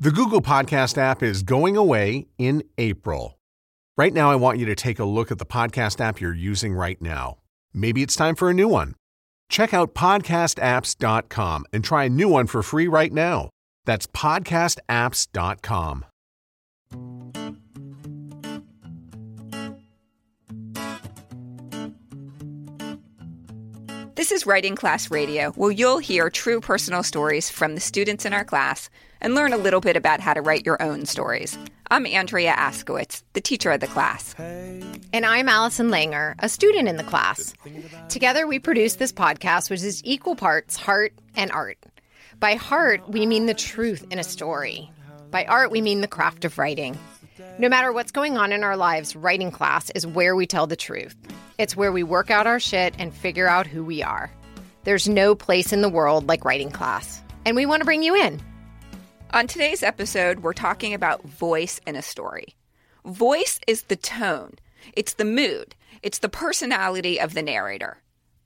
The Google Podcast app is going away in April. Right now, I want you to take a look at the podcast app you're using right now. Maybe it's time for a new one. Check out podcastapps.com and try a new one for free right now. That's podcastapps.com. This is Writing Class Radio, where you'll hear true personal stories from the students in our class and learn a little bit about how to write your own stories. I'm Andrea Askowitz, the teacher of the class. And I'm Allison Langer, a student in the class. Together, we produce this podcast, which is equal parts heart and art. By heart, we mean the truth in a story. By art, we mean the craft of writing. No matter what's going on in our lives, writing class is where we tell the truth. It's where we work out our shit and figure out who we are. There's no place in the world like writing class. And we want to bring you in. On today's episode, we're talking about voice in a story. Voice is the tone, it's the mood, it's the personality of the narrator.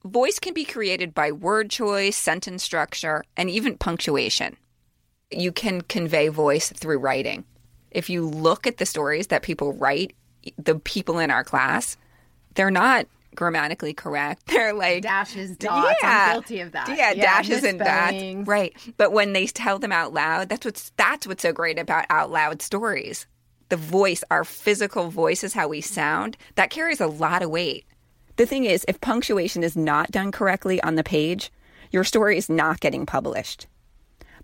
Voice can be created by word choice, sentence structure, and even punctuation. You can convey voice through writing. If you look at the stories that people write, the people in our class, they're not grammatically correct. They're like dashes, dots. Yeah. I'm guilty of that. Yeah, dashes and dots. Right. But when they tell them out loud, that's what's that's what's so great about out loud stories. The voice, our physical voice is how we sound. That carries a lot of weight. The thing is, if punctuation is not done correctly on the page, your story is not getting published.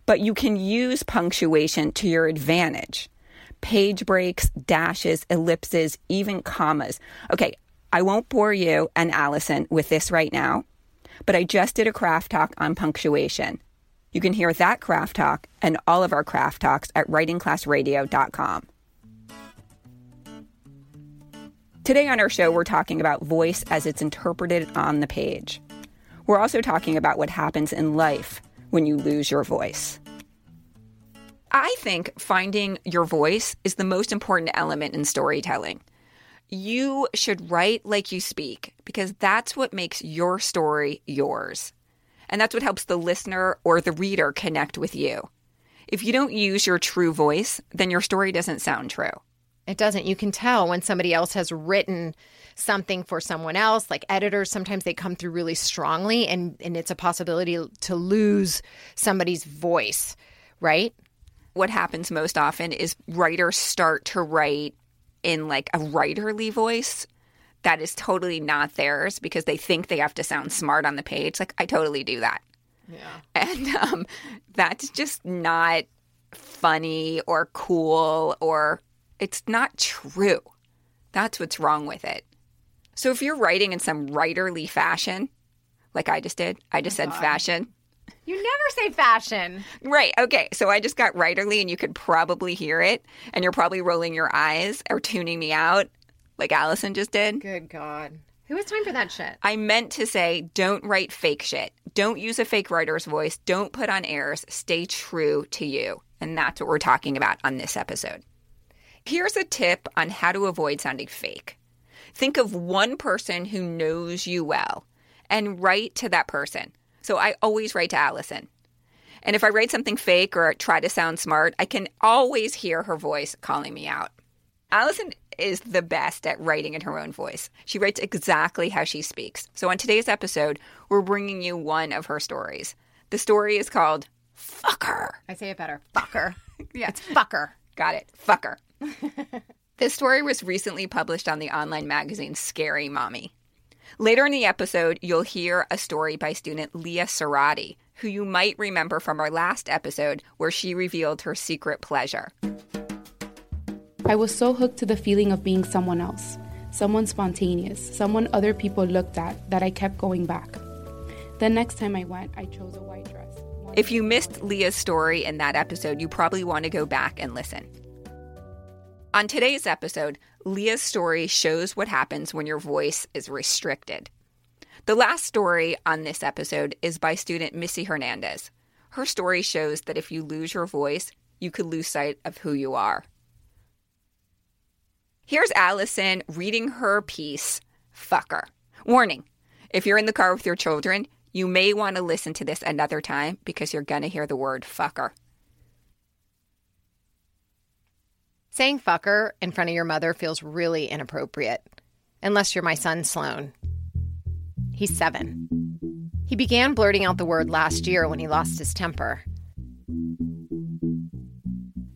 But you can use punctuation to your advantage. Page breaks, dashes, ellipses, even commas. Okay, I won't bore you and Allison with this right now, but I just did a craft talk on punctuation. You can hear that craft talk and all of our craft talks at writingclassradio.com. Today on our show, we're talking about voice as it's interpreted on the page. We're also talking about what happens in life when you lose your voice. I think finding your voice is the most important element in storytelling. You should write like you speak because that's what makes your story yours. And that's what helps the listener or the reader connect with you. If you don't use your true voice, then your story doesn't sound true. It doesn't. You can tell when somebody else has written something for someone else. Like editors, sometimes they come through really strongly, and, and it's a possibility to lose somebody's voice, right? What happens most often is writers start to write in like a writerly voice that is totally not theirs because they think they have to sound smart on the page. Like I totally do that. Yeah. And um, that's just not funny or cool or it's not true. That's what's wrong with it. So if you're writing in some writerly fashion, like I just did, I just Oh, said God. fashion. You never say fashion. Right. Okay. So I just got writerly and you could probably hear it and you're probably rolling your eyes or tuning me out like Allison just did. Good God. Who has time for that shit? I meant to say don't write fake shit. Don't use a fake writer's voice. Don't put on airs. Stay true to you. And that's what we're talking about on this episode. Here's a tip on how to avoid sounding fake. Think of one person who knows you well and write to that person. So I always write to Allison. And if I write something fake or try to sound smart, I can always hear her voice calling me out. Allison is the best at writing in her own voice. She writes exactly how she speaks. So on today's episode, we're bringing you one of her stories. The story is called Fucker. I say it better. Fucker. Yeah. It's fucker. Got it. Fucker. this story was recently published on the online magazine Scary Mommy. Later in the episode, you'll hear a story by student Lia Seirotti, who you might remember from our last episode where she revealed her secret pleasure. I was so hooked to the feeling of being someone else, someone spontaneous, someone other people looked at, that I kept going back. The next time I went, I chose a white dress. If you missed Lia's story in that episode, you probably want to go back and listen. On today's episode, Lia's story shows what happens when your voice is restricted. The last story on this episode is by student Missy Hernandez. Her story shows that if you lose your voice, you could lose sight of who you are. Here's Allison reading her piece, Fucker. Warning if you're in the car with your children, you may want to listen to this another time because you're going to hear the word fucker. Saying fucker in front of your mother feels really inappropriate, unless you're my son, Sloan. He's seven. He began blurting out the word last year when he lost his temper.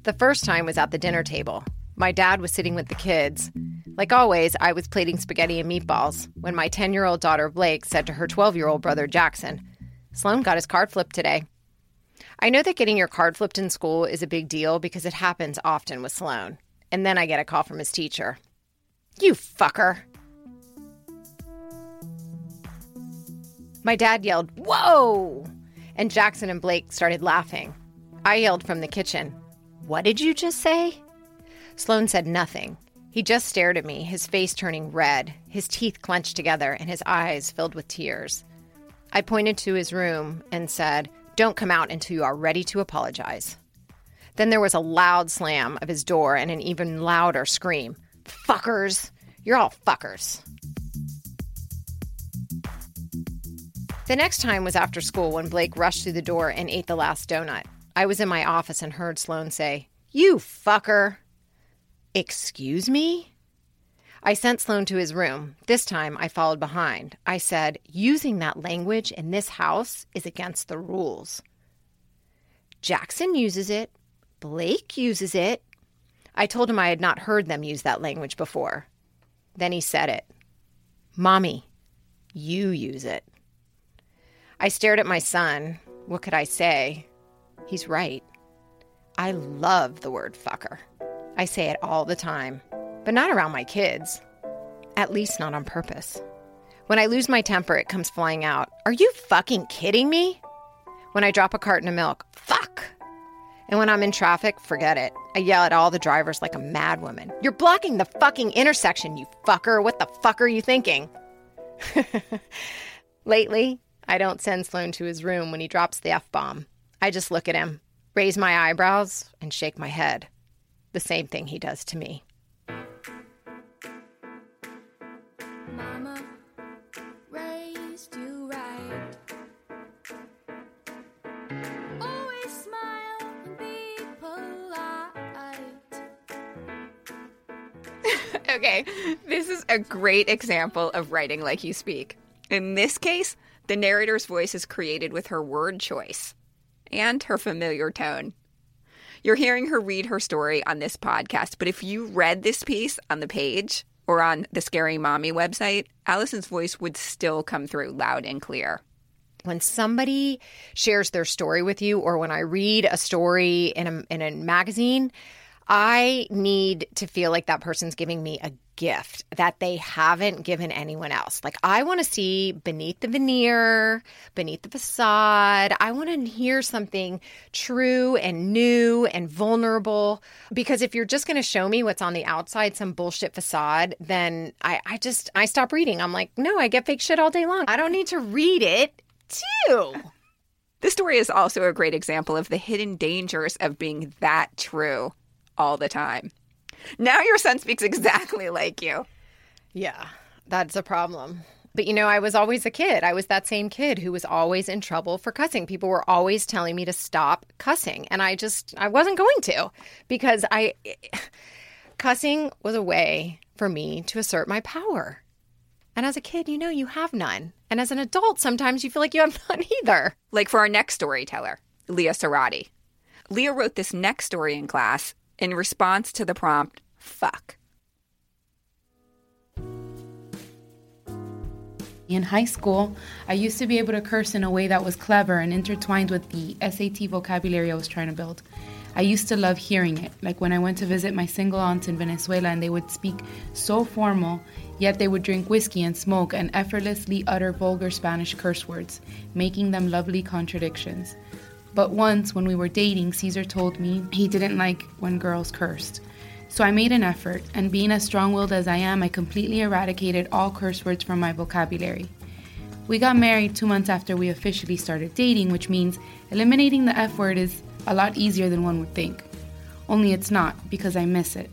The first time was at the dinner table. My dad was sitting with the kids. Like always, I was plating spaghetti and meatballs when my 10 year old daughter Blake said to her 12 year old brother Jackson, Sloan got his card flipped today. I know that getting your card flipped in school is a big deal because it happens often with Sloan. And then I get a call from his teacher. You fucker. My dad yelled, Whoa! And Jackson and Blake started laughing. I yelled from the kitchen, What did you just say? Sloan said nothing. He just stared at me, his face turning red, his teeth clenched together, and his eyes filled with tears. I pointed to his room and said, Don't come out until you are ready to apologize. Then there was a loud slam of his door and an even louder scream Fuckers! You're all fuckers. The next time was after school when Blake rushed through the door and ate the last donut. I was in my office and heard Sloan say, You fucker. Excuse me? I sent Sloan to his room. This time I followed behind. I said, Using that language in this house is against the rules. Jackson uses it. Blake uses it. I told him I had not heard them use that language before. Then he said it Mommy, you use it. I stared at my son. What could I say? He's right. I love the word fucker. I say it all the time, but not around my kids. At least not on purpose. When I lose my temper, it comes flying out. Are you fucking kidding me? When I drop a carton of milk, fuck. And when I'm in traffic, forget it. I yell at all the drivers like a madwoman. You're blocking the fucking intersection, you fucker. What the fuck are you thinking? Lately, I don't send Sloan to his room when he drops the F bomb. I just look at him, raise my eyebrows, and shake my head the same thing he does to me. okay, this is a great example of writing like you speak. In this case, the narrator's voice is created with her word choice and her familiar tone. You're hearing her read her story on this podcast, but if you read this piece on the page or on the Scary Mommy website, Allison's voice would still come through loud and clear. When somebody shares their story with you, or when I read a story in a, in a magazine, I need to feel like that person's giving me a gift that they haven't given anyone else. Like, I want to see beneath the veneer, beneath the facade. I want to hear something true and new and vulnerable. Because if you're just going to show me what's on the outside, some bullshit facade, then I, I just, I stop reading. I'm like, no, I get fake shit all day long. I don't need to read it too. This story is also a great example of the hidden dangers of being that true all the time. Now your son speaks exactly like you. Yeah, that's a problem. But you know, I was always a kid. I was that same kid who was always in trouble for cussing. People were always telling me to stop cussing, and I just I wasn't going to because I cussing was a way for me to assert my power. And as a kid, you know you have none. And as an adult, sometimes you feel like you have none either. Like for our next storyteller, Lia Seirotti. Lia wrote this next story in class in response to the prompt, fuck. In high school, I used to be able to curse in a way that was clever and intertwined with the SAT vocabulary I was trying to build. I used to love hearing it, like when I went to visit my single aunts in Venezuela and they would speak so formal, yet they would drink whiskey and smoke and effortlessly utter vulgar Spanish curse words, making them lovely contradictions. But once, when we were dating, Caesar told me he didn't like when girls cursed. So I made an effort, and being as strong willed as I am, I completely eradicated all curse words from my vocabulary. We got married two months after we officially started dating, which means eliminating the F word is a lot easier than one would think. Only it's not, because I miss it.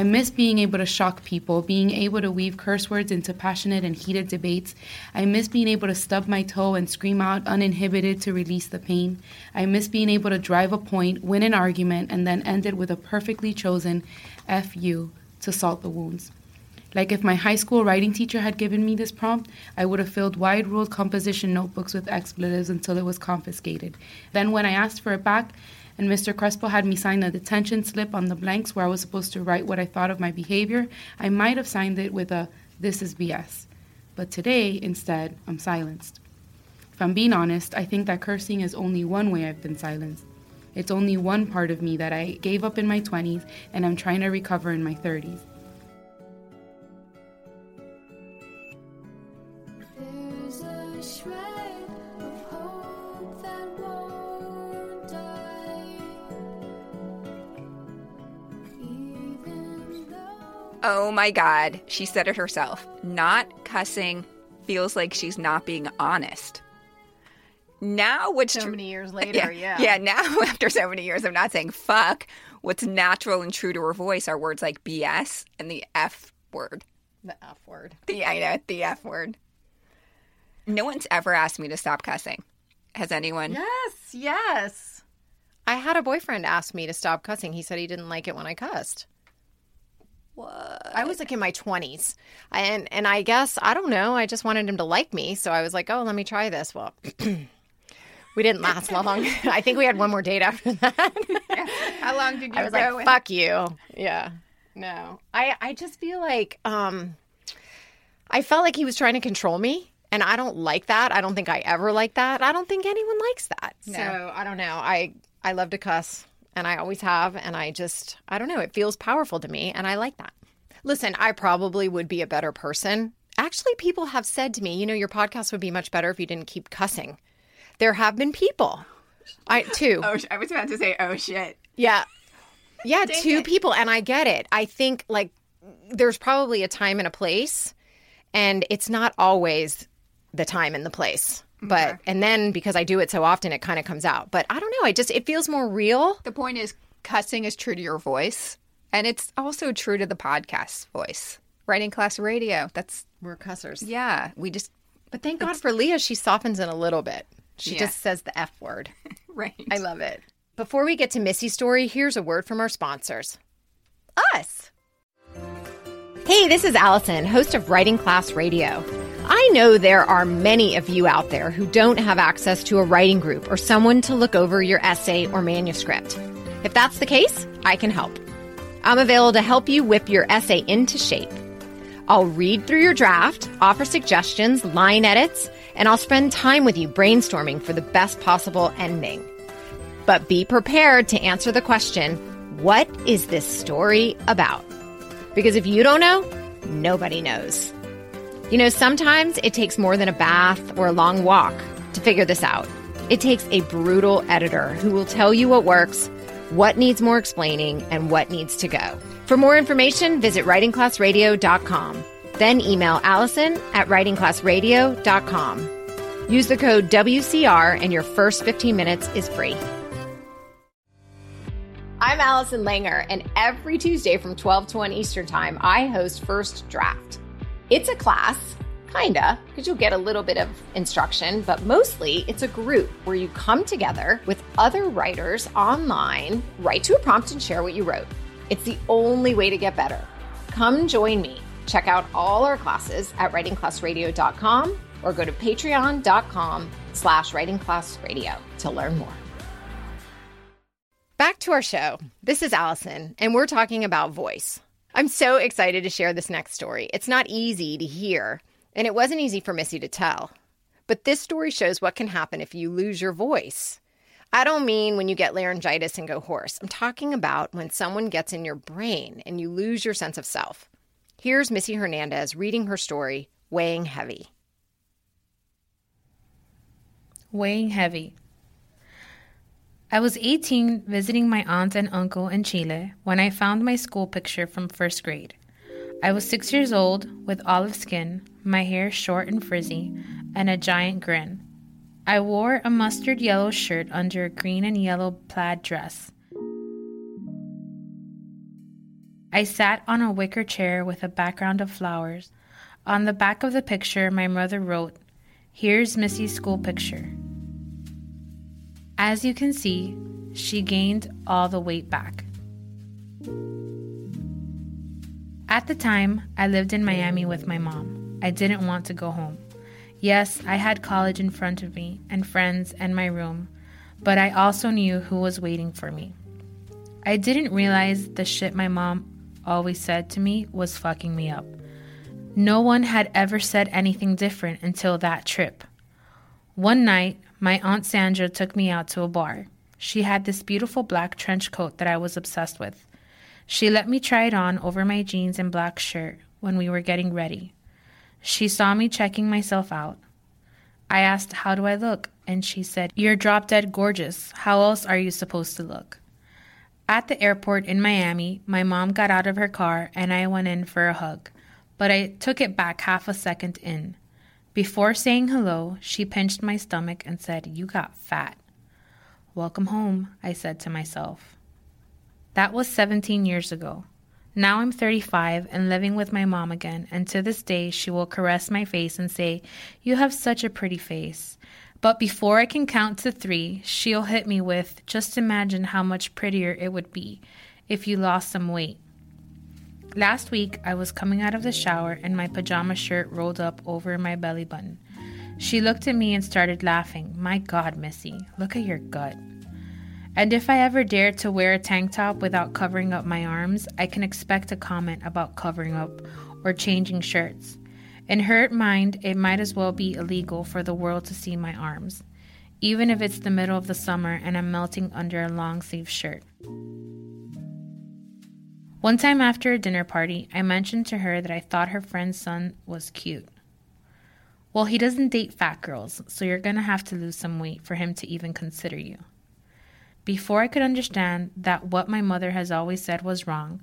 I miss being able to shock people, being able to weave curse words into passionate and heated debates. I miss being able to stub my toe and scream out uninhibited to release the pain. I miss being able to drive a point, win an argument, and then end it with a perfectly chosen F you to salt the wounds. Like if my high school writing teacher had given me this prompt, I would have filled wide ruled composition notebooks with expletives until it was confiscated. Then, when I asked for it back, and Mr. Crespo had me sign a detention slip on the blanks where I was supposed to write what I thought of my behavior, I might have signed it with a this is BS. But today, instead, I'm silenced. If I'm being honest, I think that cursing is only one way I've been silenced. It's only one part of me that I gave up in my 20s and I'm trying to recover in my 30s. Oh my God, she said it herself. Not cussing feels like she's not being honest. Now, what's so tr- many years later, yeah, yeah. Yeah, now after so many years of not saying fuck, what's natural and true to her voice are words like BS and the F word. The F word. The, I know, the F word. No one's ever asked me to stop cussing. Has anyone? Yes, yes. I had a boyfriend ask me to stop cussing. He said he didn't like it when I cussed. What? I was like in my 20s. And and I guess I don't know, I just wanted him to like me, so I was like, "Oh, let me try this." Well, we didn't last long. I think we had one more date after that. How long did you I was go? like, "Fuck you." Yeah. No. I I just feel like um I felt like he was trying to control me. And I don't like that. I don't think I ever like that. I don't think anyone likes that. No. So I don't know. I I love to cuss and I always have. And I just, I don't know, it feels powerful to me. And I like that. Listen, I probably would be a better person. Actually, people have said to me, you know, your podcast would be much better if you didn't keep cussing. There have been people. I, too. Oh, I was about to say, oh shit. Yeah. Yeah, Dang two it. people. And I get it. I think, like, there's probably a time and a place. And it's not always the time and the place. But, and then because I do it so often, it kind of comes out. But I don't know. I just, it feels more real. The point is, cussing is true to your voice, and it's also true to the podcast voice. Writing class radio. That's We're cussers. yeah. We just But thank God for Lia, she softens it a little bit. She Yeah. just says the F word. right. I love it. Before we get to Missy's story, here's a word from our sponsors us. Hey, this is Allison, host of Writing Class Radio. I know there are many of you out there who don't have access to a writing group or someone to look over your essay or manuscript. If that's the case, I can help. I'm available to help you whip your essay into shape. I'll read through your draft, offer suggestions, line edits, and I'll spend time with you brainstorming for the best possible ending. But be prepared to answer the question what is this story about? Because if you don't know, nobody knows. You know, sometimes it takes more than a bath or a long walk to figure this out. It takes a brutal editor who will tell you what works, what needs more explaining, and what needs to go. For more information, visit writingclassradio.com. Then email Allison at writingclassradio.com. Use the code WCR and your first 15 minutes is free. I'm Allison Langer, and every Tuesday from 12 to 1 Eastern Time, I host First Draft. It's a class, kinda, because you'll get a little bit of instruction, but mostly it's a group where you come together with other writers online, write to a prompt, and share what you wrote. It's the only way to get better. Come join me. Check out all our classes at writingclassradio.com or go to patreon.com slash writingclassradio to learn more. Back to our show. This is Allison, and we're talking about voice. I'm so excited to share this next story. It's not easy to hear, and it wasn't easy for Missy to tell. But this story shows what can happen if you lose your voice. I don't mean when you get laryngitis and go hoarse. I'm talking about when someone gets in your brain and you lose your sense of self. Here's Missy Hernandez reading her story, Weighing Heavy. Weighing heavy. I was 18 visiting my aunt and uncle in Chile when I found my school picture from first grade. I was six years old, with olive skin, my hair short and frizzy, and a giant grin. I wore a mustard yellow shirt under a green and yellow plaid dress. I sat on a wicker chair with a background of flowers. On the back of the picture, my mother wrote, Here's Missy's school picture. As you can see, she gained all the weight back. At the time, I lived in Miami with my mom. I didn't want to go home. Yes, I had college in front of me and friends and my room, but I also knew who was waiting for me. I didn't realize the shit my mom always said to me was fucking me up. No one had ever said anything different until that trip. One night, my Aunt Sandra took me out to a bar. She had this beautiful black trench coat that I was obsessed with. She let me try it on over my jeans and black shirt when we were getting ready. She saw me checking myself out. I asked, How do I look? And she said, You're drop dead gorgeous. How else are you supposed to look? At the airport in Miami, my mom got out of her car and I went in for a hug, but I took it back half a second in. Before saying hello, she pinched my stomach and said, You got fat. Welcome home, I said to myself. That was 17 years ago. Now I'm 35 and living with my mom again, and to this day she will caress my face and say, You have such a pretty face. But before I can count to three, she'll hit me with, Just imagine how much prettier it would be if you lost some weight. Last week, I was coming out of the shower and my pajama shirt rolled up over my belly button. She looked at me and started laughing. My God, Missy, look at your gut. And if I ever dare to wear a tank top without covering up my arms, I can expect a comment about covering up or changing shirts. In her mind, it might as well be illegal for the world to see my arms, even if it's the middle of the summer and I'm melting under a long sleeve shirt. One time after a dinner party, I mentioned to her that I thought her friend's son was cute. Well, he doesn't date fat girls, so you're gonna have to lose some weight for him to even consider you. Before I could understand that what my mother has always said was wrong,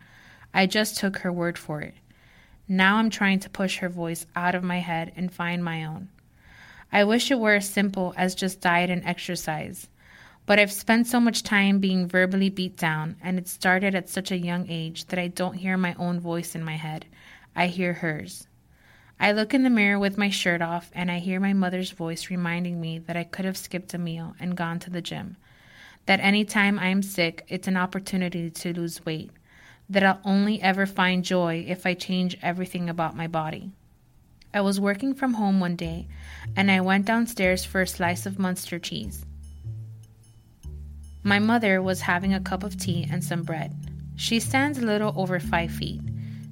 I just took her word for it. Now I'm trying to push her voice out of my head and find my own. I wish it were as simple as just diet and exercise. But I've spent so much time being verbally beat down, and it started at such a young age that I don't hear my own voice in my head. I hear hers. I look in the mirror with my shirt off, and I hear my mother's voice reminding me that I could have skipped a meal and gone to the gym. That any time I am sick, it's an opportunity to lose weight. That I'll only ever find joy if I change everything about my body. I was working from home one day, and I went downstairs for a slice of Munster cheese. My mother was having a cup of tea and some bread. She stands a little over five feet.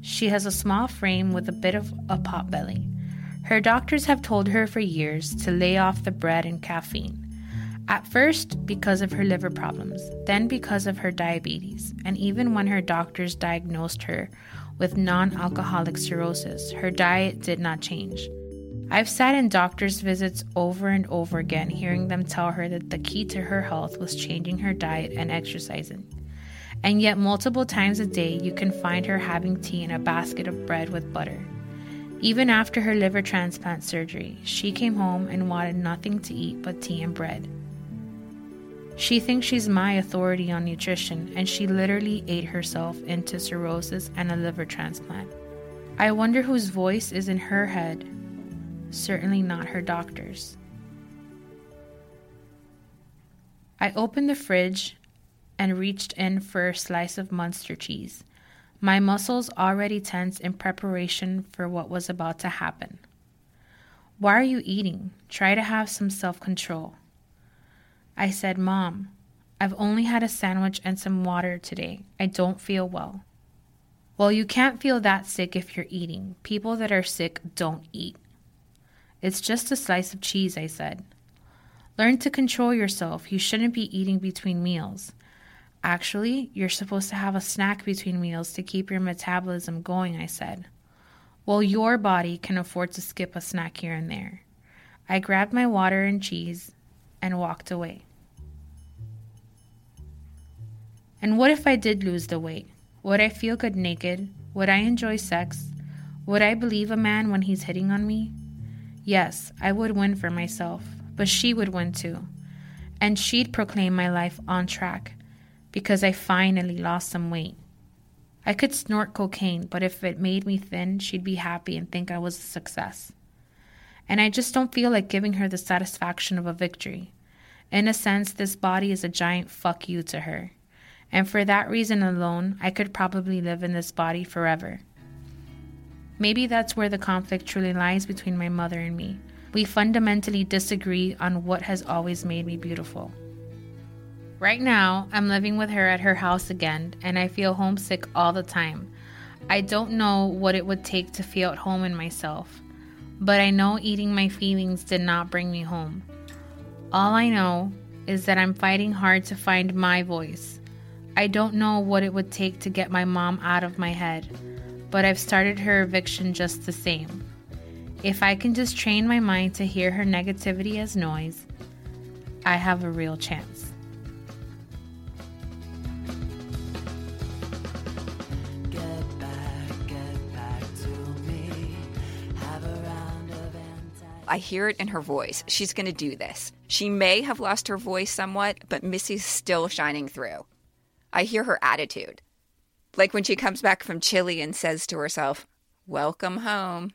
She has a small frame with a bit of a pot belly. Her doctors have told her for years to lay off the bread and caffeine. At first, because of her liver problems, then because of her diabetes, and even when her doctors diagnosed her with non alcoholic cirrhosis, her diet did not change. I've sat in doctor's visits over and over again, hearing them tell her that the key to her health was changing her diet and exercising. And yet, multiple times a day, you can find her having tea in a basket of bread with butter. Even after her liver transplant surgery, she came home and wanted nothing to eat but tea and bread. She thinks she's my authority on nutrition, and she literally ate herself into cirrhosis and a liver transplant. I wonder whose voice is in her head certainly not her doctor's. I opened the fridge and reached in for a slice of Munster cheese, my muscles already tense in preparation for what was about to happen. Why are you eating? Try to have some self control. I said, Mom, I've only had a sandwich and some water today. I don't feel well. Well, you can't feel that sick if you're eating. People that are sick don't eat. It's just a slice of cheese, I said. Learn to control yourself. You shouldn't be eating between meals. Actually, you're supposed to have a snack between meals to keep your metabolism going, I said. Well, your body can afford to skip a snack here and there. I grabbed my water and cheese and walked away. And what if I did lose the weight? Would I feel good naked? Would I enjoy sex? Would I believe a man when he's hitting on me? Yes, I would win for myself, but she would win too. And she'd proclaim my life on track because I finally lost some weight. I could snort cocaine, but if it made me thin, she'd be happy and think I was a success. And I just don't feel like giving her the satisfaction of a victory. In a sense, this body is a giant fuck you to her. And for that reason alone, I could probably live in this body forever. Maybe that's where the conflict truly lies between my mother and me. We fundamentally disagree on what has always made me beautiful. Right now, I'm living with her at her house again, and I feel homesick all the time. I don't know what it would take to feel at home in myself, but I know eating my feelings did not bring me home. All I know is that I'm fighting hard to find my voice. I don't know what it would take to get my mom out of my head, but I've started her eviction just the same. If I can just train my mind to hear her negativity as noise, I have a real chance. I hear it in her voice. She's going to do this. She may have lost her voice somewhat, but Missy's still shining through. I hear her attitude. Like when she comes back from Chile and says to herself, Welcome home.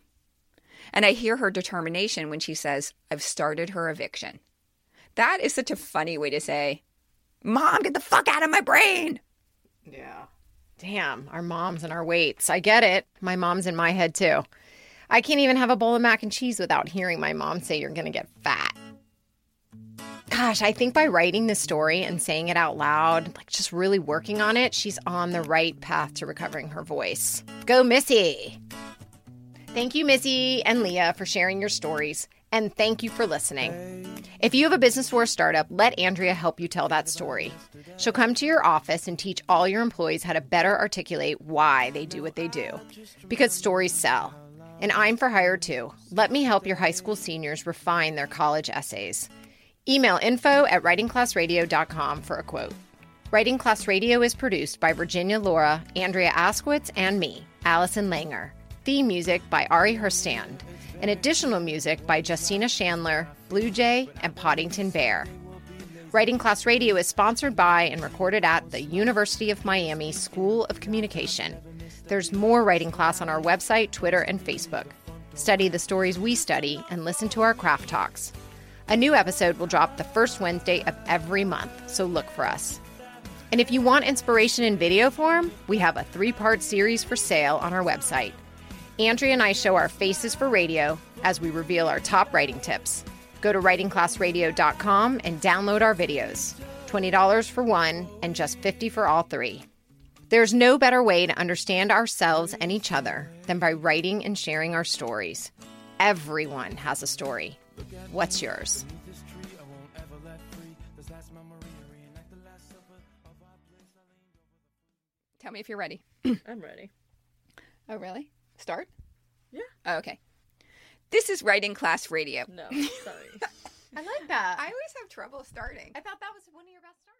And I hear her determination when she says, I've started her eviction. That is such a funny way to say, Mom, get the fuck out of my brain. Yeah. Damn, our moms and our weights. I get it. My mom's in my head too. I can't even have a bowl of mac and cheese without hearing my mom say you're going to get fat. Gosh, I think by writing the story and saying it out loud, like just really working on it, she's on the right path to recovering her voice. Go, Missy! Thank you, Missy and Lia, for sharing your stories. And thank you for listening. If you have a business or a startup, let Andrea help you tell that story. She'll come to your office and teach all your employees how to better articulate why they do what they do. Because stories sell. And I'm for hire too. Let me help your high school seniors refine their college essays. Email info at writingclassradio.com for a quote. Writing Class Radio is produced by Virginia Laura, Andrea Askowitz, and me, Allison Langer. Theme music by Ari Herstand. And additional music by Justina Chandler, Blue Jay, and Poddington Bear. Writing Class Radio is sponsored by and recorded at the University of Miami School of Communication. There's more writing class on our website, Twitter, and Facebook. Study the stories we study and listen to our craft talks. A new episode will drop the first Wednesday of every month, so look for us. And if you want inspiration in video form, we have a three part series for sale on our website. Andrea and I show our faces for radio as we reveal our top writing tips. Go to writingclassradio.com and download our videos. $20 for one and just 50 for all three. There's no better way to understand ourselves and each other than by writing and sharing our stories. Everyone has a story. What's yours? Tell me if you're ready. I'm ready. Oh, really? Start? Yeah. Oh, okay. This is Writing Class Radio. No, sorry. I like that. I always have trouble starting. I thought that was one of your best starts.